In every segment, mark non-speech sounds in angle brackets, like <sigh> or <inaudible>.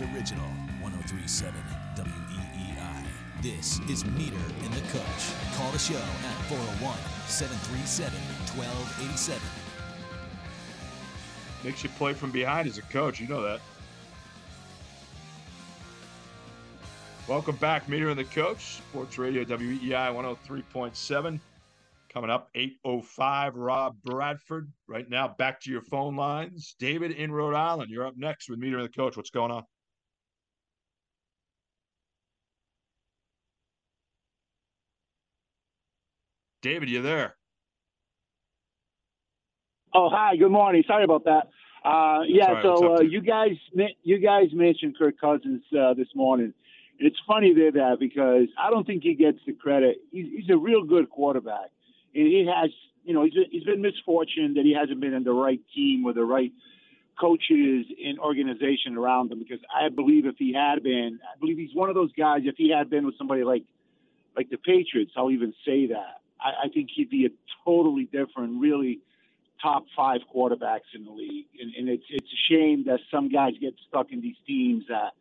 It's original 1037 WEEI. This is Meter in the Coach. Call the show at 401 737 1287. Makes you play from behind as a coach. You know that. Welcome back, Meter and the Coach, Sports Radio WEEI 103.7. Coming up, 8.05, Rob Bradford. Right now, back to your phone lines. David in Rhode Island, you're up next with Meter and the Coach. What's going on? David, you there? Oh, hi. Good morning. Sorry about that. Uh, yeah, Sorry, so uh, you guys, you guys mentioned Kirk Cousins uh, this morning. It's funny there that because I don't think he gets the credit. He's, he's a real good quarterback, and he has, you know, he's, he's been misfortunate that he hasn't been in the right team with the right coaches and organization around him. Because I believe if he had been, I believe he's one of those guys. If he had been with somebody like, like the Patriots, I'll even say that. I, I think he'd be a totally different, really top five quarterbacks in the league. And, and it's it's a shame that some guys get stuck in these teams that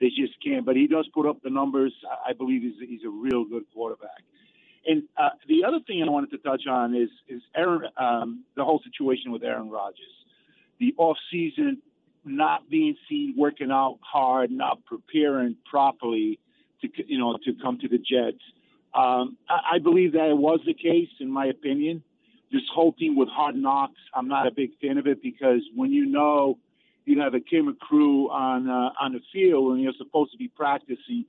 they just can't. But he does put up the numbers. I believe he's he's a real good quarterback. And uh, the other thing I wanted to touch on is is Aaron um, the whole situation with Aaron Rodgers, the off season not being seen working out hard, not preparing properly to you know to come to the Jets. Um, I, I believe that it was the case, in my opinion this whole team with hard knocks, I'm not a big fan of it because when you know you have a camera crew on uh, on the field and you're supposed to be practicing,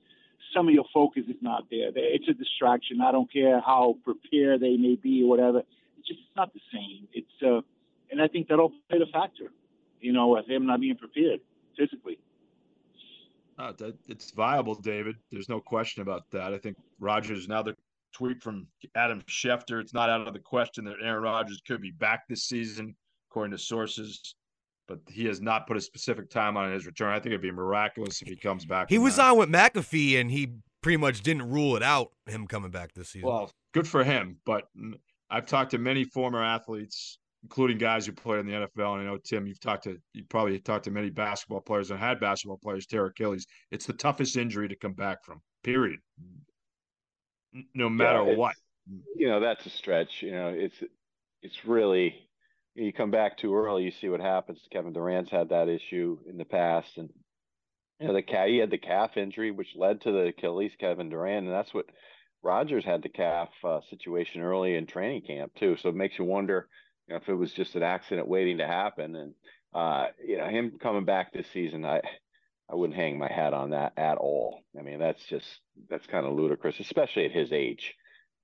some of your focus is not there. It's a distraction. I don't care how prepared they may be or whatever. It's just not the same. It's uh, and I think that'll play a factor. You know, with him not being prepared physically. Uh, it's viable, David. There's no question about that. I think Rodgers, now the tweet from Adam Schefter, it's not out of the question that Aaron Rodgers could be back this season, according to sources, but he has not put a specific time on his return. I think it'd be miraculous if he comes back. He was that. on with McAfee, and he pretty much didn't rule it out him coming back this season. Well, good for him. But I've talked to many former athletes, including guys who played in the NFL. And I know Tim, you've talked to you probably talked to many basketball players and had basketball players tear Achilles. It's the toughest injury to come back from. Period. No matter it's- what. You know, that's a stretch. You know, it's it's really you come back too early, you see what happens. Kevin Durant's had that issue in the past, and you know the cat he had the calf injury, which led to the Achilles. Kevin Durant, and that's what Rodgers had the calf uh, situation early in training camp too. So it makes you wonder, you know, if it was just an accident waiting to happen. And uh, you know, him coming back this season, I I wouldn't hang my hat on that at all. I mean, that's just that's kind of ludicrous, especially at his age.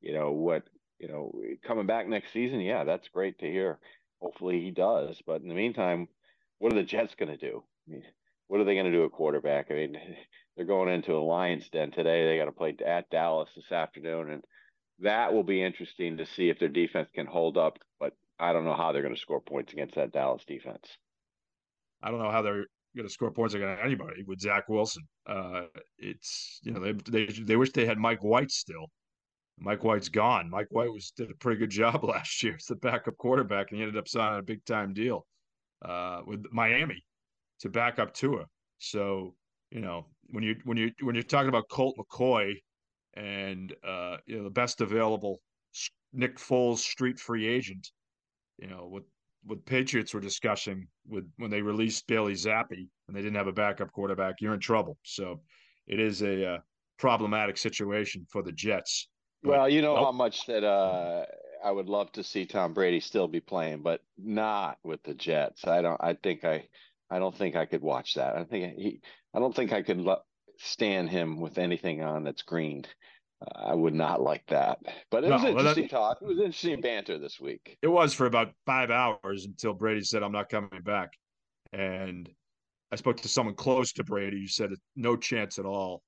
You know what? You know, coming back next season, yeah, that's great to hear. Hopefully he does. But in the meantime, what are the <laughs> Jets going to do? I mean, what are they going to do at quarterback? I mean, <laughs> they're going into a Lions den today. They got to play at Dallas this afternoon, and that will be interesting to see if their defense can hold up. But I don't know how they're going to score points against that Dallas defense. I don't know how they're going to score points against anybody with Zach Wilson. Uh, it's you know they they they wish they had Mike White still. Mike White's gone. Mike White was did a pretty good <laughs> job last year as the backup quarterback, and he ended up signing a big time deal uh, with Miami to back up Tua. So you know when you when you when you're talking about Colt McCoy and uh, you know the best available Nick Foles street free agent, you know what what Patriots were discussing with when they released Bailey Zappe and they didn't have a backup quarterback, you're in trouble. So it is a uh, problematic situation for the Jets. But- Well, you know Nope. how much that uh, I would love to see Tom Brady still be playing, but not with the Jets. I don't. I think I. I don't think I could watch that. I think he. I don't think I could lo- stand him with anything on that's green. I would not like that. But it was No, that- interesting talk. It was interesting banter this week. It was for about five hours until Brady said, "I'm not coming back," and I spoke to someone close to Brady who said no chance at all.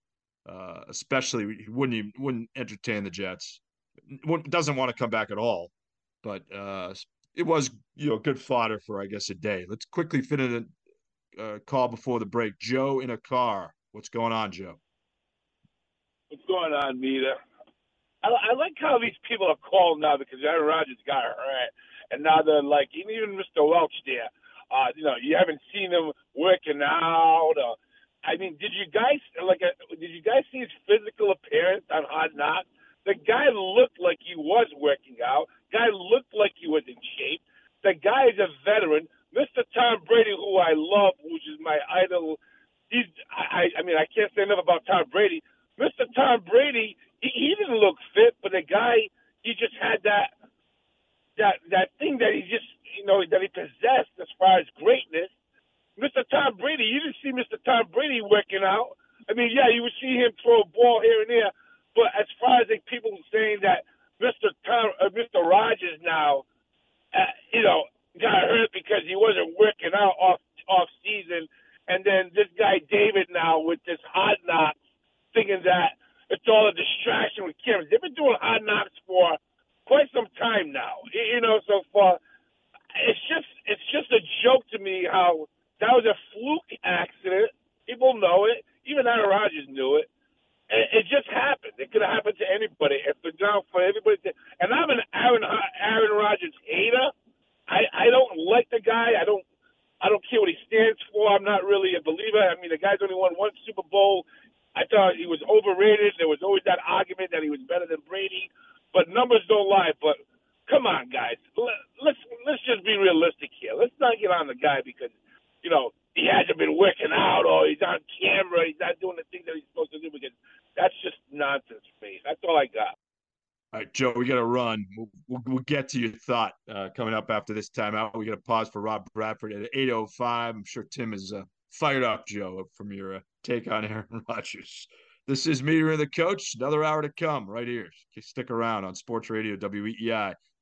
Uh, especially he wouldn't even, wouldn't entertain the Jets. Doesn't want to come back at all. But uh, it was you know good fodder for I guess a day. Let's quickly fit in a uh, call before the break. Joe in a car. What's going on, Joe? What's going on, Meter? I, I like how these people are called now because Aaron Rodgers got hurt, and now they're like even Mr. Welsh there. Uh, you know, you haven't seen him working out. Or, I mean, did you guys like? Uh, did you guys see his physical appearance on Hard Knocks? The guy looked like he was working out. Guy looked like he was in shape. The guy is a veteran. Mr. Tom Brady, who I love, which is my idol. He's, I, I mean, I can't say enough about Tom Brady. Tom Brady, he, he didn't look fit, but the guy, he just had that, that, that thing that he just, you know, that he possessed as far as greatness. Mr. Tom Brady, you didn't see Mr. Tom Brady working out. I mean, yeah, you would see him throw a ball here and there, but as far as like people saying that Mr. Tom, uh, Mr. Rodgers now, uh, you know, got hurt because he wasn't working out off off season, and then this guy David now with this hard knocks, thinking that it's all a distraction with cameras. They've been doing hard knocks for quite some time now, you know. So far, it's just it's just a joke to me how that was a fluke accident. People know it. Even Aaron Rodgers knew it. It, it just happened. It could have happened to anybody. If it's now for everybody, to, and I'm an Aaron Aaron Rodgers hater. I I don't like the guy. I don't I don't care what he stands for. I'm not really a believer. I mean, the guy's only won one Super Bowl. I thought he was overrated. There was always that argument that he was better than Brady, but numbers don't lie. But come on, guys, let's let's just be realistic here. Let's not get on the guy because you know he hasn't been working out or he's on camera. He's not doing the things that he's supposed to do because that's just nonsense for. That's all I got. All right, Joe, we got to run. We'll, we'll, get to your thought uh, coming up after this timeout. We got to pause for Rob Bradford at 8.05. I'm sure Tim is uh, fired up, Joe, from your uh, take on Aaron <laughs> Rodgers. This is Meter and the Coach. Another hour to come right here. Stick around on Sports Radio WEEI